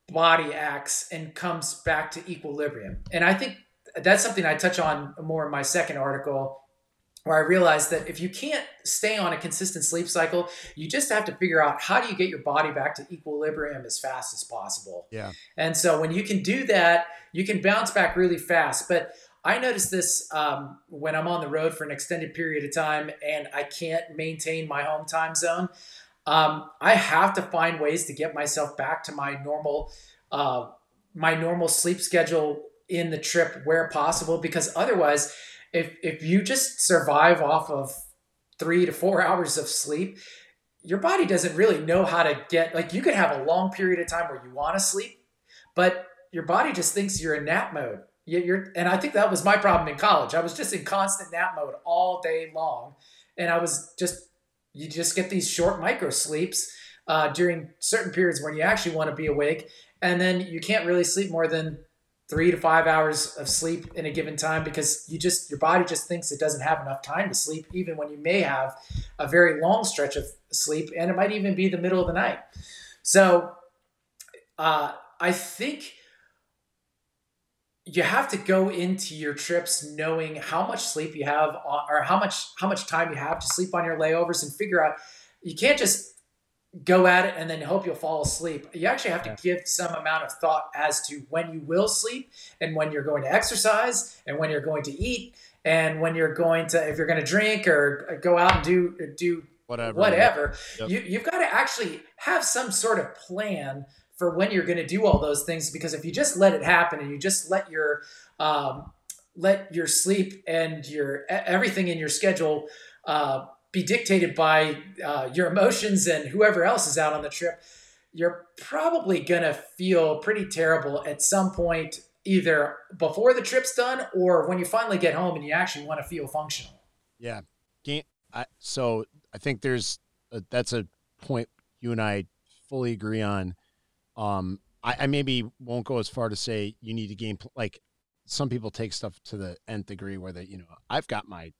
B: body acts and comes back to equilibrium, and I think that's something I touch on more in my second article. Where I realized that if you can't stay on a consistent sleep cycle, you just have to figure out how do you get your body back to equilibrium as fast as possible.
A: Yeah.
B: And so when you can do that, you can bounce back really fast. But I notice this um, when I'm on the road for an extended period of time and I can't maintain my home time zone. Um, I have to find ways to get myself back to my normal, uh, my normal sleep schedule in the trip where possible, because otherwise, if if you just survive off of three to four hours of sleep, your body doesn't really know how to get like you could have a long period of time where you want to sleep, but your body just thinks you're in nap mode. You- You're, and I think that was my problem in college. I was just in constant nap mode all day long, and I was just you just get these short micro sleeps uh, during certain periods when you actually want to be awake, and then you can't really sleep more than three to five hours of sleep in a given time because you just your body just thinks it doesn't have enough time to sleep, even when you may have a very long stretch of sleep, and it might even be the middle of the night. So, uh, I think you have to go into your trips knowing how much sleep you have or how much how much time you have to sleep on your layovers and figure out you can't just go at it and then hope you'll fall asleep you actually have to give some amount of thought as to when you will sleep and when you're going to exercise and when you're going to eat and when you're going to if you're going to drink or go out and do do
A: Whatever.
B: whatever
A: Yep.
B: you, you've got to actually have some sort of plan for when you're going to do all those things because if you just let it happen and you just let your um, let your sleep and your everything in your schedule uh, be dictated by uh, your emotions and whoever else is out on the trip, you're probably going to feel pretty terrible at some point, either before the trip's done or when you finally get home and you actually want to feel functional.
A: Yeah. I, so I think there's a, that's a point you and I fully agree on. Um, I, I maybe won't go as far to say you need to game like some people take stuff to the nth degree where they you know I've got my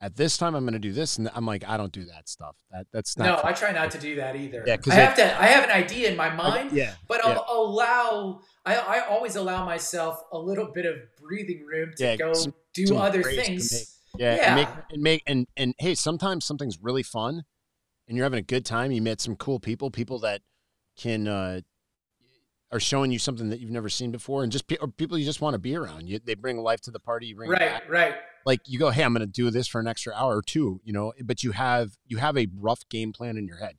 A: at this time I'm going to do this, and I'm like, I don't do that stuff. That that's not.
B: No,
A: fun.
B: I try not to do that either. Yeah, I have to. I have an idea in my mind.
A: yeah,
B: but
A: I'll
B: yeah. allow. I, I always allow myself a little bit of breathing room to yeah, go some, do some other things.
A: Yeah, yeah. And make, and make and and hey, sometimes something's really fun, and you're having a good time. You met some cool people, people that can uh, are showing you something that you've never seen before, and just people you just want to be around. You, they bring life to the party. You bring
B: right, right.
A: Like you go, hey, I'm going to do this for an extra hour or two, you know. But you have you have a rough game plan in your head.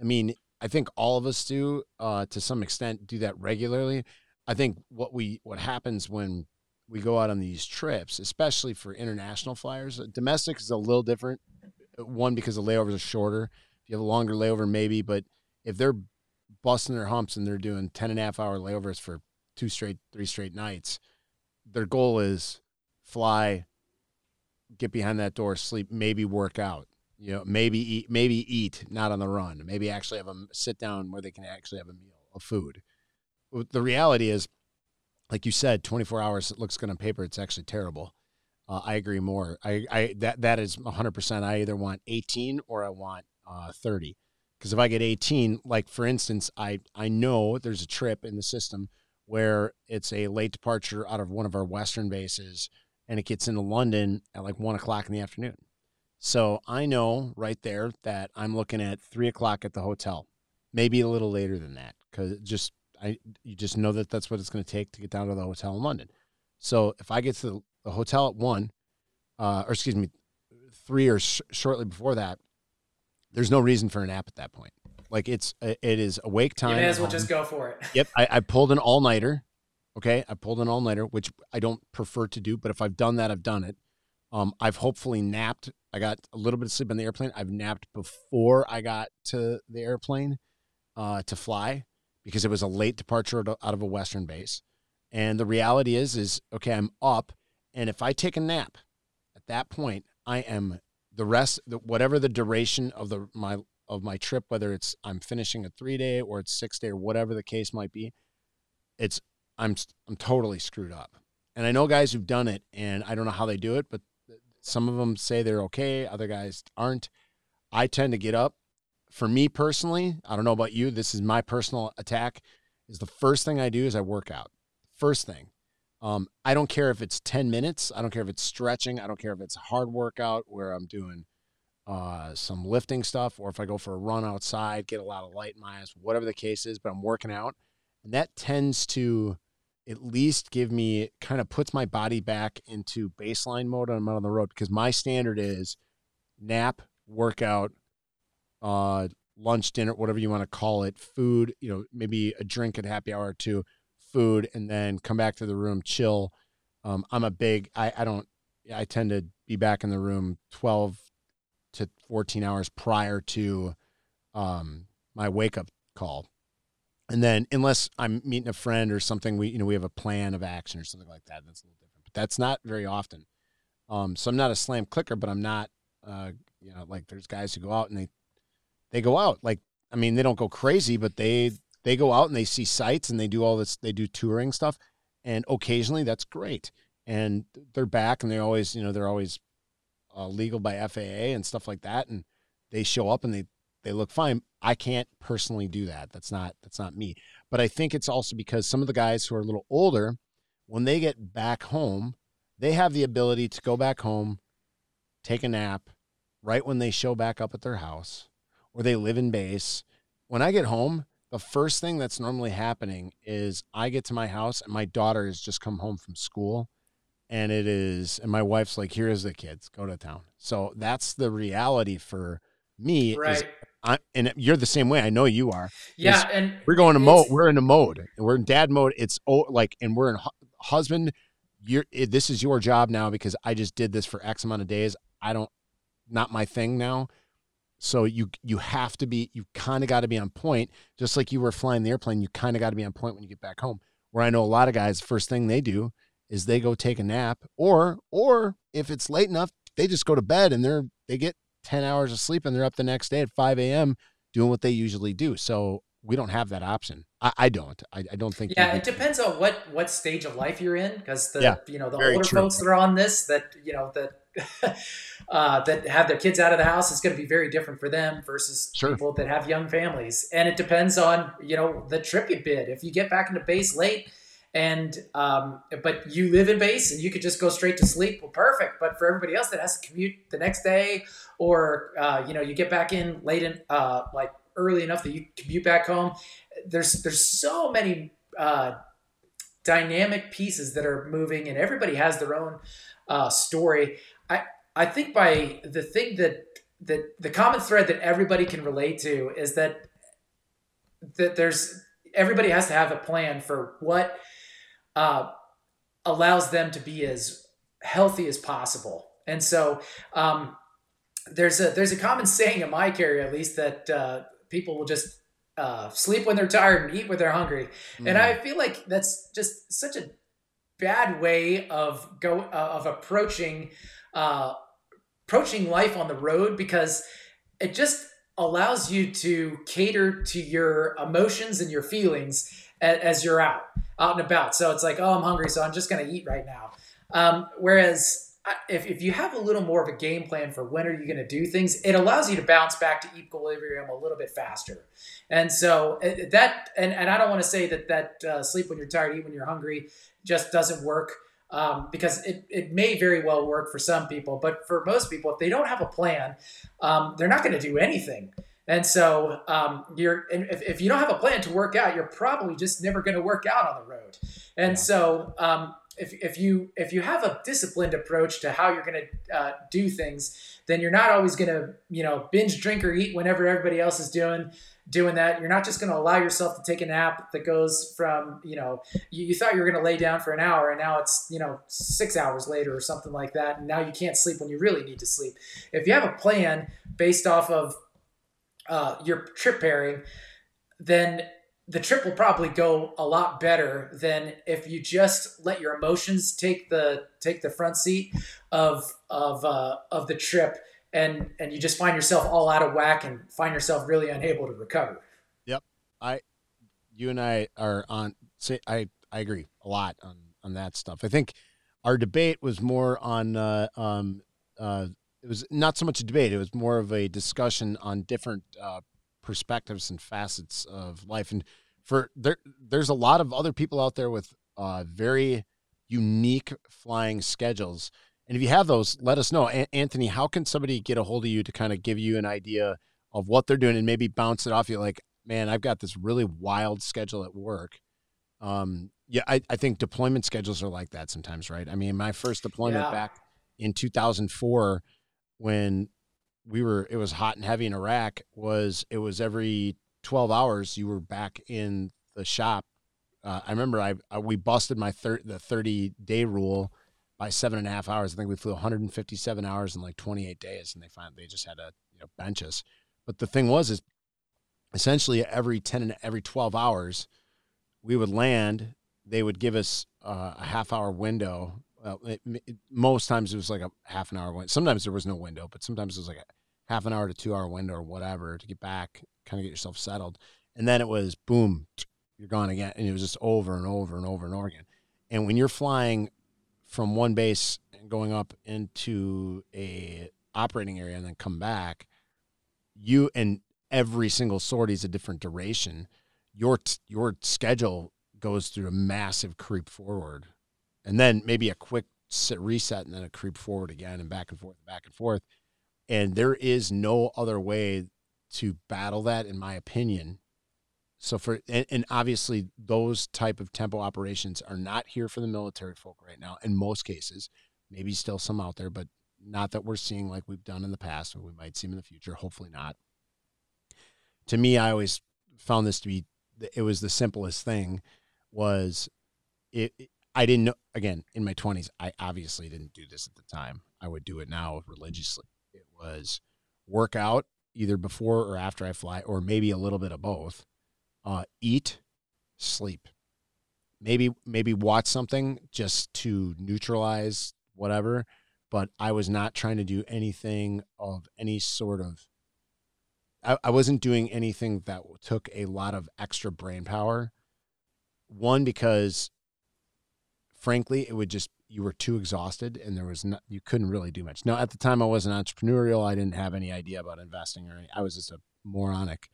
A: I mean, I think all of us do uh, to some extent do that regularly. I think what we what happens when we go out on these trips, especially for international flyers, domestic is a little different. One because the layovers are shorter. If you have a longer layover, maybe, but if they're busting their humps and they're doing 10 and a half hour layovers for two straight, three straight nights. Their goal is fly, get behind that door, sleep, maybe work out, you know, maybe eat, maybe eat, not on the run, maybe actually have a sit down where they can actually have a meal of food. The reality is, like you said, 24 hours, it looks good on paper. It's actually terrible. Uh, I agree more. I, I, that, that is 100%. I either want 18 or I want uh, 30 because if I get 18, like for instance, I I know there's a trip in the system where it's a late departure out of one of our western bases, and it gets into London at like one o'clock in the afternoon. So I know right there that I'm looking at three o'clock at the hotel, maybe a little later than that, because just I you just know that that's what it's going to take to get down to the hotel in London. So if I get to the, the hotel at one, uh, or excuse me, three or sh- shortly before that, there's no reason for a nap at that point. Like it's it is awake time.
B: You may as well just go for it.
A: Yep, I, I pulled an all nighter. Okay, I pulled an all nighter, which I don't prefer to do, but if I've done that, I've done it. Um, I've hopefully napped. I got a little bit of sleep on the airplane. I've napped before I got to the airplane uh, to fly because it was a late departure out of a Western base. And the reality is, is okay, I'm up, and if I take a nap at that point, I am the rest, the, whatever the duration of the my of my trip, whether it's I'm finishing a three day or it's six day or whatever the case might be, it's I'm I'm totally screwed up. And I know guys who've done it, and I don't know how they do it, but some of them say they're okay, other guys aren't. I tend to get up. For me personally, I don't know about you. This is my personal attack. Is the first thing I do is I work out. First thing, um, I don't care if it's 10 minutes. I don't care if it's stretching. I don't care if it's hard workout where I'm doing uh, some lifting stuff or if I go for a run outside, get a lot of light in my eyes, whatever the case is, but I'm working out. And that tends to at least give me kind of puts my body back into baseline mode when I'm out on the road because my standard is nap, workout, uh, lunch, dinner, whatever you want to call it, food, you know, maybe a drink at happy hour or two food, and then come back to the room, chill. Um, I'm a big, I, I don't, I tend to be back in the room 12 to 14 hours prior to um, my wake up call. And then, unless I'm meeting a friend or something, we you know we have a plan of action or something like that. That's a little different, but that's not very often. Um, so I'm not a slam clicker, but I'm not, uh, you know, like there's guys who go out and they they go out like I mean they don't go crazy, but they they go out and they see sites and they do all this they do touring stuff and occasionally that's great and they're back and they're always you know they're always uh, legal by FAA and stuff like that and they show up and they they look fine I can't personally do that. That's not that's not me. But I think it's also because some of the guys who are a little older when they get back home they have the ability to go back home take a nap right when they show back up at their house or they live in base. When I get home the first thing that's normally happening is I get to my house and my daughter has just come home from school and it is and my wife's like here's the kids. Go to town. So that's the reality for me
B: right
A: I, and you're the same way i know you are
B: yeah and
A: we're going to mode we're in a mode we're in dad mode it's oh like and we're in hu- husband you're it, this is your job now because I just did this for X amount of days. I don't not my thing now. So you you have to be you kind of got to be on point, just like you were flying the airplane. You kind of got to be on point when you get back home. Where I know a lot of guys, first thing they do is they go take a nap, or or if it's late enough, they just go to bed and they're they get ten hours of sleep and they're up the next day at five a.m. doing what they usually do. So we don't have that option. I, I don't. I, I, don't think.
B: Yeah, it depends on what what stage of life you're in, because the yeah, you know the older true. folks that are on this that you know that uh, that have their kids out of the house is going to be very different for them versus sure. people that have young families. And it depends on you know the trip you bid. If you get back into base late, and um, but you live in base and you could just go straight to sleep, well, perfect. But for everybody else that has to commute the next day, or uh, you know you get back in late in uh, like early enough that you commute back home, there's there's so many. Uh, dynamic pieces that are moving and everybody has their own uh, story I think by the thing that that the common thread that everybody can relate to is that that there's everybody has to have a plan for what uh, allows them to be as healthy as possible. And so um, there's a there's a common saying in my area at least that uh, people will just uh, sleep when they're tired and eat when they're hungry. Mm. And I feel like that's just such a bad way of go uh, of approaching uh, approaching life on the road because it just allows you to cater to your emotions and your feelings as, as you're out out and about. So it's like oh i'm hungry so i'm just going to eat right now. Um, whereas if, if you have a little more of a game plan for when are you going to do things it allows you to bounce back to equilibrium a little bit faster. And so uh, that and, and i don't want to say that that uh, sleep when you're tired eat when you're hungry just doesn't work um, because it, it may very well work for some people, but for most people, if they don't have a plan, um, they're not going to do anything. And so um, you're, if, if you don't have a plan to work out, you're probably just never going to work out on the road. And yeah. so um, if, if you if you have a disciplined approach to how you're going to uh, do things, then you're not always going to you know binge drink or eat whenever everybody else is doing doing that. You're not just going to allow yourself to take a nap that goes from, you know, you, you thought you were going to lay down for an hour and now it's, you know, six hours later or something like that. And now you can't sleep when you really need to sleep. If you have a plan based off of uh, your trip pairing, then the trip will probably go a lot better than if you just let your emotions take the take the front seat of of uh, of the trip and and you just find yourself all out of whack and find yourself really unable to recover.
A: Yep, I, you and I are on. Say, I I agree a lot on on that stuff. I think our debate was more on. Uh, um, uh, it was not so much a debate; it was more of a discussion on different uh, perspectives and facets of life. And for there, there's a lot of other people out there with uh, very unique flying schedules and if you have those, let us know. A- Anthony, how can somebody get a hold of you to kind of give you an idea of what they're doing and maybe bounce it off you? Like, man, I've got this really wild schedule at work. Um, yeah, I, I think deployment schedules are like that sometimes, right? I mean, my first deployment yeah. back in 2004 when we were, it was hot and heavy in Iraq, was it was every 12 hours you were back in the shop. Uh, I remember I, I we busted my thir- the 30 day rule by seven and a half hours. I think we flew 157 hours in like 28 days, and they find they just had to you know bench us. But the thing was is essentially every 10 and every 12 hours we would land. They would give us uh, a half hour window. Well, it, it, most times it was like a half an hour window. Sometimes there was no window, but sometimes it was like a half an hour to two hour window or whatever to get back, kind of get yourself settled. And then it was boom, you're gone again, and it was just over and over and over and over again. And when you're flying from one base and going up into a operating area and then come back, you and every single sortie is a different duration. Your your schedule goes through a massive creep forward, and then maybe a quick sit reset and then a creep forward again and back and forth, back and forth. And there is no other way to battle that, in my opinion, so for and, and, obviously those type of tempo operations are not here for the military folk right now in most cases. Maybe still some out there, but not that we're seeing like we've done in the past or we might see in the future. Hopefully not. To me, I always found this to be it was the simplest thing was it, it I didn't know. Again, in my twenties, I obviously didn't do this at the time. I would do it now religiously. It was work out either before or after I fly, or maybe a little bit of both. Uh, eat, sleep. Maybe maybe watch something just to neutralize whatever. But I was not trying to do anything of any sort of. I, I wasn't doing anything that took a lot of extra brain power. One because, frankly, it would just you were too exhausted and there was not you couldn't really do much. Now at the time I wasn't entrepreneurial. I didn't have any idea about investing or any, I was just a moronic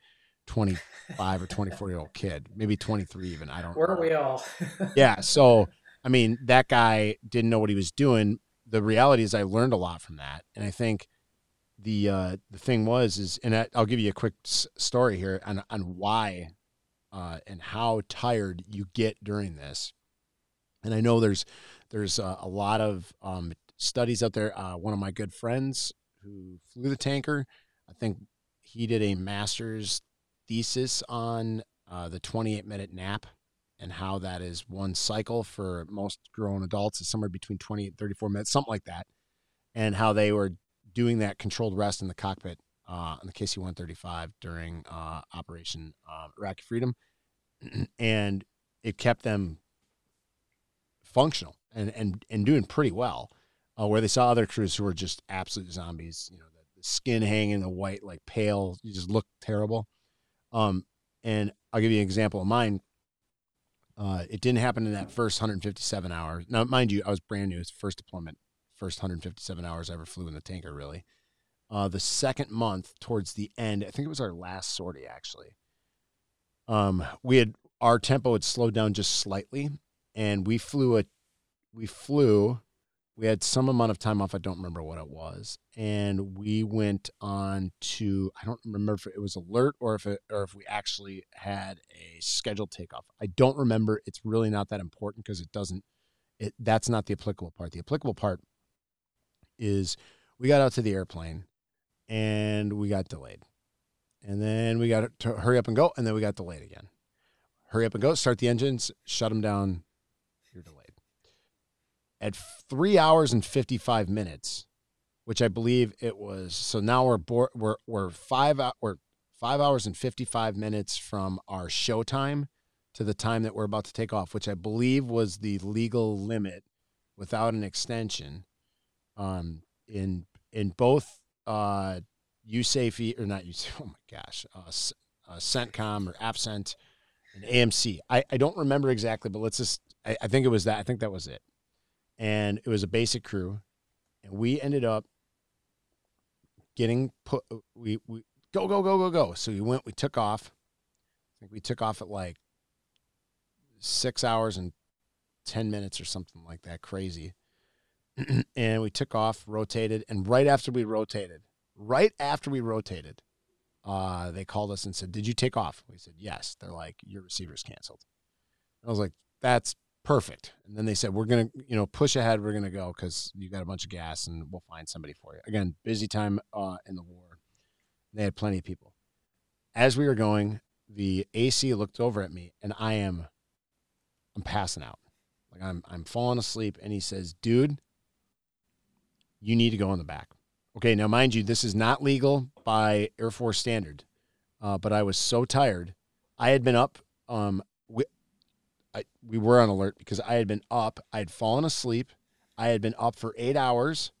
A: 25 or 24 year old kid, maybe 23 even. I don't
B: Weren't we all?
A: yeah. So I mean, that guy didn't know what he was doing. The reality is I learned a lot from that. And I think the uh the thing was is and I, I'll give you a quick s- story here on on why uh and how tired you get during this. And I know there's there's uh, a lot of um, studies out there. Uh, one of my good friends who flew the tanker, I think he did a master's thesis on uh, the 28 minute nap and how that is one cycle for most grown adults is somewhere between 20 and 34 minutes, something like that. And how they were doing that controlled rest in the cockpit uh, on the KC 135 during uh, Operation uh, Iraqi Freedom. and it kept them functional and and and doing pretty well. Uh, where they saw other crews who were just absolute zombies, you know, the, the skin hanging, the white like pale, you just look terrible. Um, and I'll give you an example of mine. Uh, it didn't happen in that first 157 hours. Now, mind you, I was brand new. It's first deployment, first 157 hours I ever flew in the tanker, really. Uh, the second month, towards the end, I think it was our last sortie actually. Um, we had our tempo had slowed down just slightly, and we flew a we flew we had some amount of time off i don't remember what it was and we went on to i don't remember if it was alert or if it or if we actually had a scheduled takeoff. I don't remember. It's really not that important because it doesn't it that's not the applicable part. The applicable part is we got out to the airplane and we got delayed. And then we got to hurry up and go and then we got delayed again. Hurry up and go start the engines shut them down at three hours and 55 minutes, which I believe it was. So now we're we're we're five we're five hours and 55 minutes from our show time to the time that we're about to take off, which I believe was the legal limit without an extension. Um, in in both uh, USAFE or not USAFE, oh my gosh, uh, uh, CENTCOM or and AMC. I, I don't remember exactly, but let's just, I, I think it was that. I think that was it and it was a basic crew, and we ended up getting put. We we go go go go go. So we went. We took off. I think we took off at like six hours and ten minutes or something like that. Crazy. and we took off, rotated, and right after we rotated, right after we rotated, uh, they called us and said, "Did you take off?" We said, "Yes." They're like, "Your receiver's canceled." I was like, "That's perfect. And then they said, we're going to, you know, push ahead. We're going to go because you got a bunch of gas and we'll find somebody for you. Again, busy time uh, in the war. They had plenty of people. As we were going, the AC looked over at me and I am, I'm passing out. Like I'm, I'm falling asleep. And he says, dude, you need to go in the back. Okay. Now, mind you, this is not legal by Air Force standard. Uh, but I was so tired. I had been up um, I, we were on alert because I had been up. I had fallen asleep. I had been up for eight hours.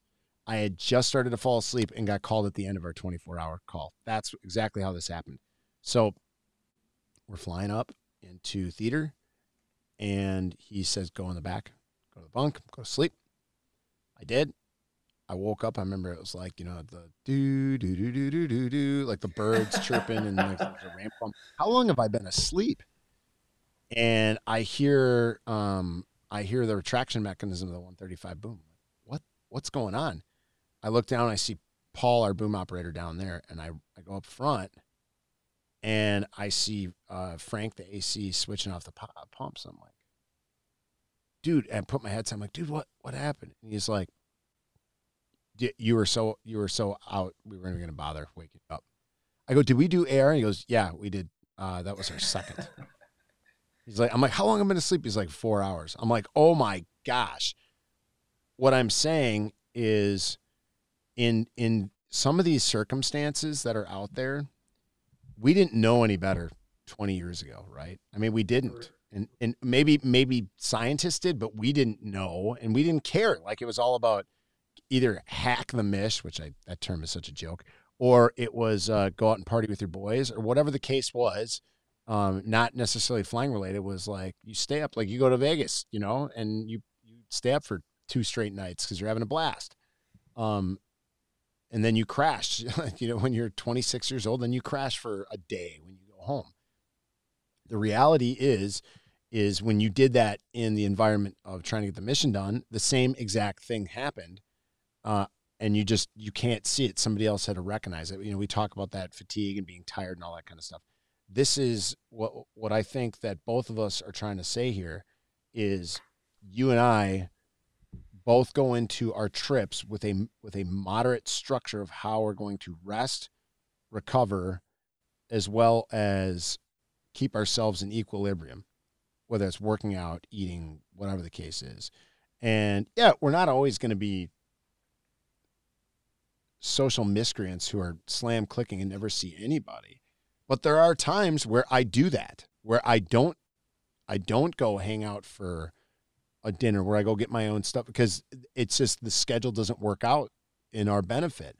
A: I had just started to fall asleep and got called at the end of our 24 hour call. That's exactly how this happened. So we're flying up into theater, and he says, Go in the back, go to the bunk, go to sleep. I did. I woke up. I remember it was like, you know, the do, do, do, do, do, do, do, like the birds chirping and like the ramp bump. How long have I been asleep? And I hear um, I hear the retraction mechanism of the 135 boom. What what's going on? I look down, I see Paul, our boom operator, down there, and I, I go up front, and I see uh, Frank, the AC, switching off the pumps. I'm like, dude, and I put my headset. I'm like, dude, what what happened? And he's like, you were so you were so out, we weren't even going to bother waking up. I go, did we do air? And he goes, yeah, we did. Uh, that was our second. He's like, I'm like, how long am I going to sleep? He's like, four hours. I'm like, oh my gosh. What I'm saying is, in in some of these circumstances that are out there, we didn't know any better 20 years ago, right? I mean, we didn't. And and maybe maybe scientists did, but we didn't know and we didn't care. Like it was all about either hack the mish, which I that term is such a joke, or it was uh, go out and party with your boys, or whatever the case was. Um, not necessarily flying related. Was like you stay up, like you go to Vegas, you know, and you you stay up for two straight nights because you're having a blast. Um, and then you crash. you know, when you're 26 years old, then you crash for a day when you go home. The reality is, is when you did that in the environment of trying to get the mission done, the same exact thing happened, uh, and you just you can't see it. Somebody else had to recognize it. You know, we talk about that fatigue and being tired and all that kind of stuff. This is what what I think that both of us are trying to say here is you and I both go into our trips with a with a moderate structure of how we're going to rest, recover, as well as keep ourselves in equilibrium, whether it's working out, eating, whatever the case is. And yeah, we're not always going to be social miscreants who are slam clicking and never see anybody. But there are times where I do that, where I don't I don't go hang out for a dinner where I go get my own stuff because it's just the schedule doesn't work out in our benefit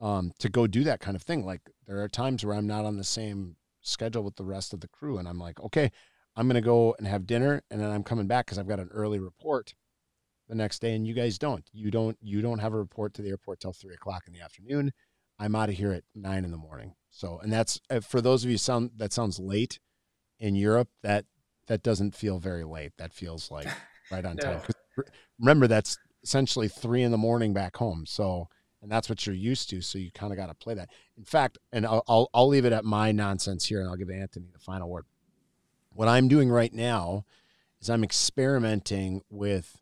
A: um, to go do that kind of thing. Like there are times where I'm not on the same schedule with the rest of the crew, and I'm like, okay, I'm gonna go and have dinner, and then I'm coming back because I've got an early report the next day, and you guys don't. You don't. You don't have a report to the airport till three o'clock in the afternoon. I'm out of here at nine in the morning. So, and that's uh, for those of you sound that sounds late in Europe. That that doesn't feel very late. That feels like right on no. time. Remember, that's essentially three in the morning back home. So, and that's what you're used to. So you kind of got to play that. In fact, and I'll, I'll, I'll leave it at my nonsense here, and I'll give Anthony the final word. What I'm doing right now is I'm experimenting with.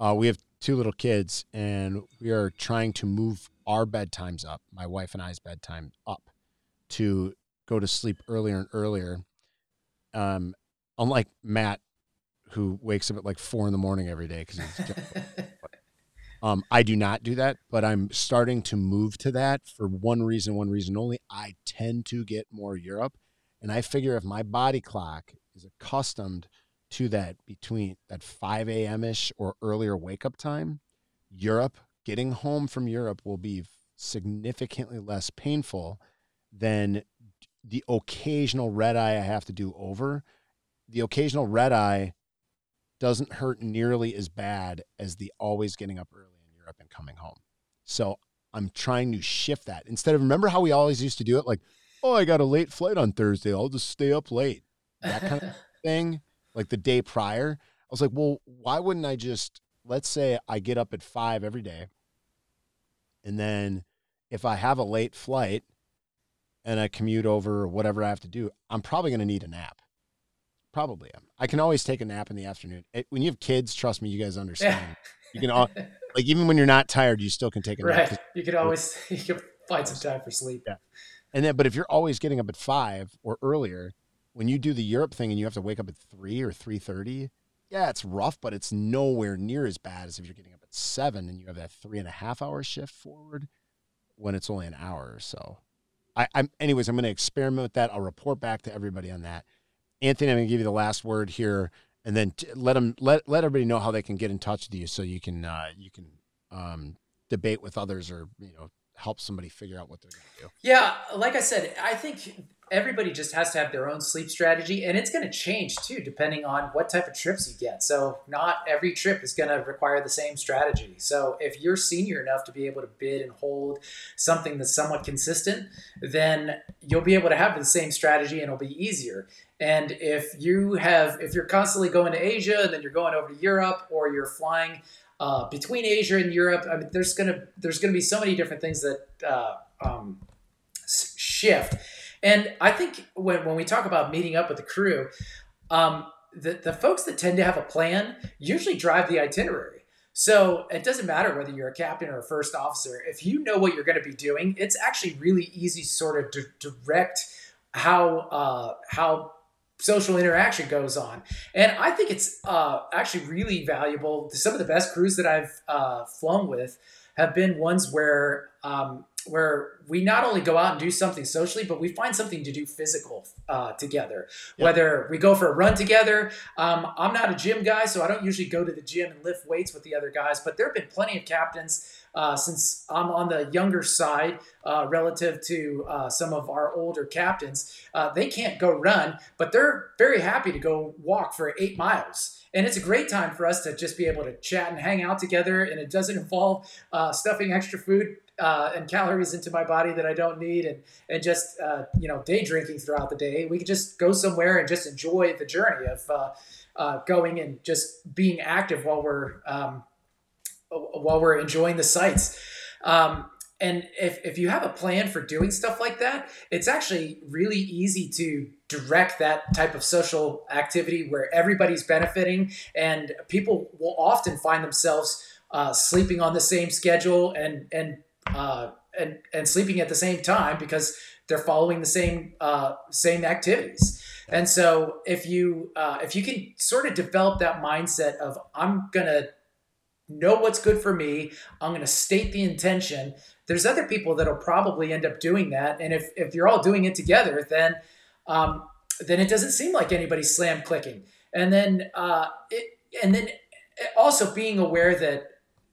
A: Uh, we have two little kids, and we are trying to move our bedtimes up. My wife and I's bedtime up to go to sleep earlier and earlier. Um, unlike Matt, who wakes up at like four in the morning every day because he's. um, I do not do that, but I'm starting to move to that for one reason, one reason only. I tend to get more Europe, and I figure if my body clock is accustomed to that between that 5 a.m. ish or earlier wake up time, Europe, getting home from Europe will be significantly less painful than the occasional red eye I have to do over. The occasional red eye doesn't hurt nearly as bad as the always getting up early in Europe and coming home. So I'm trying to shift that. Instead of remember how we always used to do it like, oh, I got a late flight on Thursday. I'll just stay up late. That kind of thing, like the day prior. I was like, well, why wouldn't I just let's say I get up at five every day. And then if I have a late flight and I commute over or whatever I have to do, I'm probably going to need a nap. Probably am. I can always take a nap in the afternoon. It, when you have kids, trust me, you guys understand. you can all, like even when you're not tired, you still can take a
B: right. nap. You can always you can find some time for sleep.
A: Yeah. And then, but if you're always getting up at five or earlier, when you do the Europe thing and you have to wake up at three or three thirty, yeah, it's rough, but it's nowhere near as bad as if you're getting up at seven and you have that three and a half hour shift forward when it's only an hour or so. I, am anyways, I'm going to experiment with that. I'll report back to everybody on that. Anthony, I'm going to give you the last word here, and then t- let them let let everybody know how they can get in touch with you, so you can uh, you can um, debate with others or you know help somebody figure out what they're going to do.
B: Yeah, like I said, I think everybody just has to have their own sleep strategy and it's going to change too depending on what type of trips you get. So not every trip is going to require the same strategy. So if you're senior enough to be able to bid and hold something that's somewhat consistent then you'll be able to have the same strategy and it'll be easier. And if you have if you're constantly going to asia and then you're going over to europe or you're flying uh, between asia and europe I mean, there's gonna there's gonna be so many different things that uh, um, shift and I think when, when we talk about meeting up with the crew, um, the, the folks that tend to have a plan usually drive the itinerary. So it doesn't matter whether you're a captain or a first officer. If you know what you're going to be doing, it's actually really easy sort of to direct how uh, how social interaction goes on. And I think it's uh, actually really valuable. Some of the best crews that I've uh, flown with have been ones where um, where we not only go out and do something socially, but we find something to do physical uh, together. Yep. Whether we go for a run together, um, I'm not a gym guy, so I don't usually go to the gym and lift weights with the other guys. But there have been plenty of captains uh, since I'm on the younger side uh, relative to uh, some of our older captains. Uh, they can't go run, but they're very happy to go walk for eight miles. And it's a great time for us to just be able to chat and hang out together. And it doesn't involve uh, stuffing extra food uh, and calories into my body that I don't need, and and just uh, you know day drinking throughout the day. We could just go somewhere and just enjoy the journey of uh, uh going and just being active while we're um, while we're enjoying the sights. Um, and if, if you have a plan for doing stuff like that, it's actually really easy to direct that type of social activity where everybody's benefiting, and people will often find themselves uh, sleeping on the same schedule and and uh, and and sleeping at the same time because they're following the same uh, same activities. And so if you uh, if you can sort of develop that mindset of I'm gonna know what's good for me, I'm gonna state the intention. There's other people that'll probably end up doing that, and if if you're all doing it together, then um, then it doesn't seem like anybody's slam clicking. And then uh, it and then also being aware that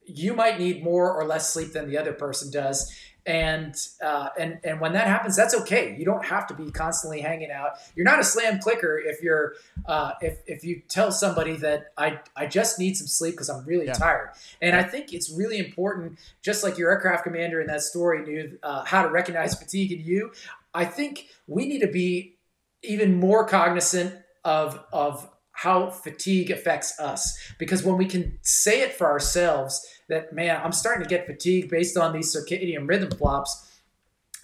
B: you might need more or less sleep than the other person does and uh, and and when that happens, that's okay. You don't have to be constantly hanging out. You're not a slam clicker if you're uh, if if you tell somebody that I I just need some sleep because I'm really yeah. tired. And I think it's really important, just like your aircraft commander in that story knew uh, how to recognize fatigue in you. I think we need to be even more cognizant of of how fatigue affects us because when we can say it for ourselves that man i'm starting to get fatigued based on these circadian rhythm flops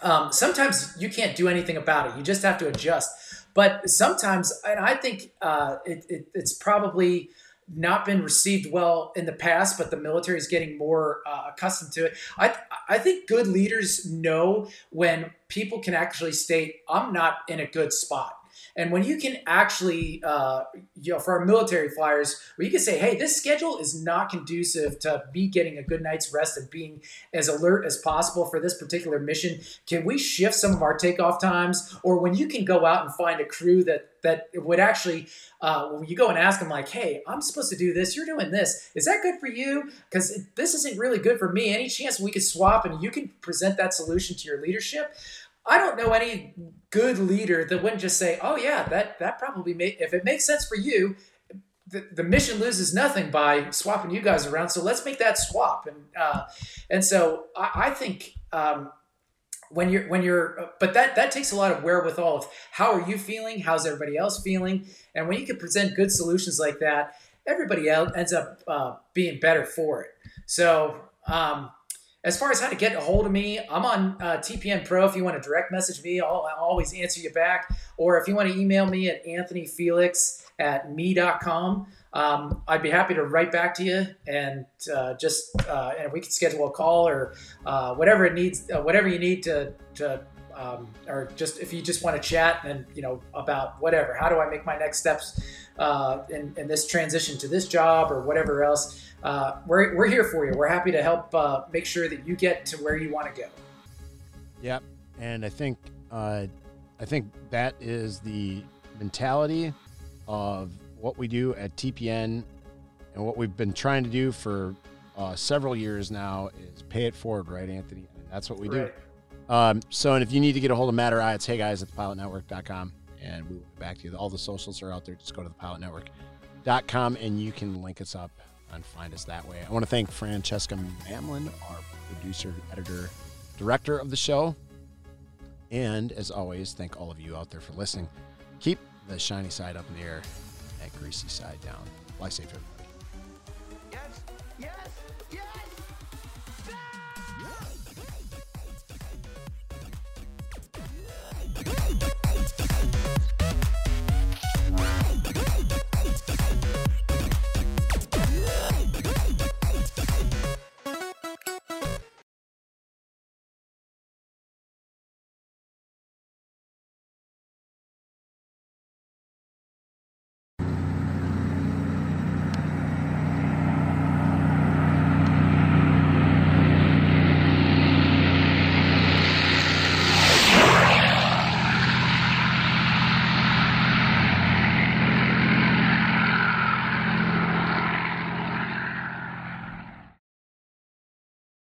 B: um, sometimes you can't do anything about it you just have to adjust but sometimes and i think uh, it, it, it's probably not been received well in the past, but the military is getting more uh, accustomed to it. I, I think good leaders know when people can actually state, I'm not in a good spot. And when you can actually, uh, you know, for our military flyers, where you can say, hey, this schedule is not conducive to me getting a good night's rest and being as alert as possible for this particular mission. Can we shift some of our takeoff times? Or when you can go out and find a crew that that would actually, uh, when you go and ask them, like, hey, I'm supposed to do this, you're doing this. Is that good for you? Because this isn't really good for me. Any chance we could swap and you can present that solution to your leadership? I don't know any good leader that wouldn't just say, "Oh yeah, that that probably may if it makes sense for you." The, the mission loses nothing by swapping you guys around, so let's make that swap. And uh, and so I, I think um, when you're when you're, but that that takes a lot of wherewithal of how are you feeling, how's everybody else feeling, and when you can present good solutions like that, everybody else ends up uh, being better for it. So. Um, as far as how to get a hold of me, I'm on uh, TPN Pro. If you want to direct message me, I'll, I'll, always answer you back. Or if you want to email me at anthonyfelix at me.com, um, I'd be happy to write back to you and uh, just uh, and we can schedule a call or uh, whatever it needs, uh, whatever you need to to um, or just if you just want to chat and you know about whatever. How do I make my next steps uh, in, in this transition to this job or whatever else? uh, we're, we're here for you. We're happy to help uh, make sure that you get to where you want to go.
A: Yep, and I think uh, I think that is the mentality of what we do at TPN and what we've been trying to do for uh, several years now is pay it forward, right, Anthony? And that's what we right. do. Um, so, and if you need to get a hold of Matt or I, it's hey guys at thepilotnetwork.com and we will get back to you. All the socials are out there. Just go to thepilotnetwork.com and you can link us up and find us that way. I want to thank Francesca Mamlin, our producer, editor, director of the show. And as always, thank all of you out there for listening. Keep the shiny side up in the air, that greasy side down. Fly safe, everybody.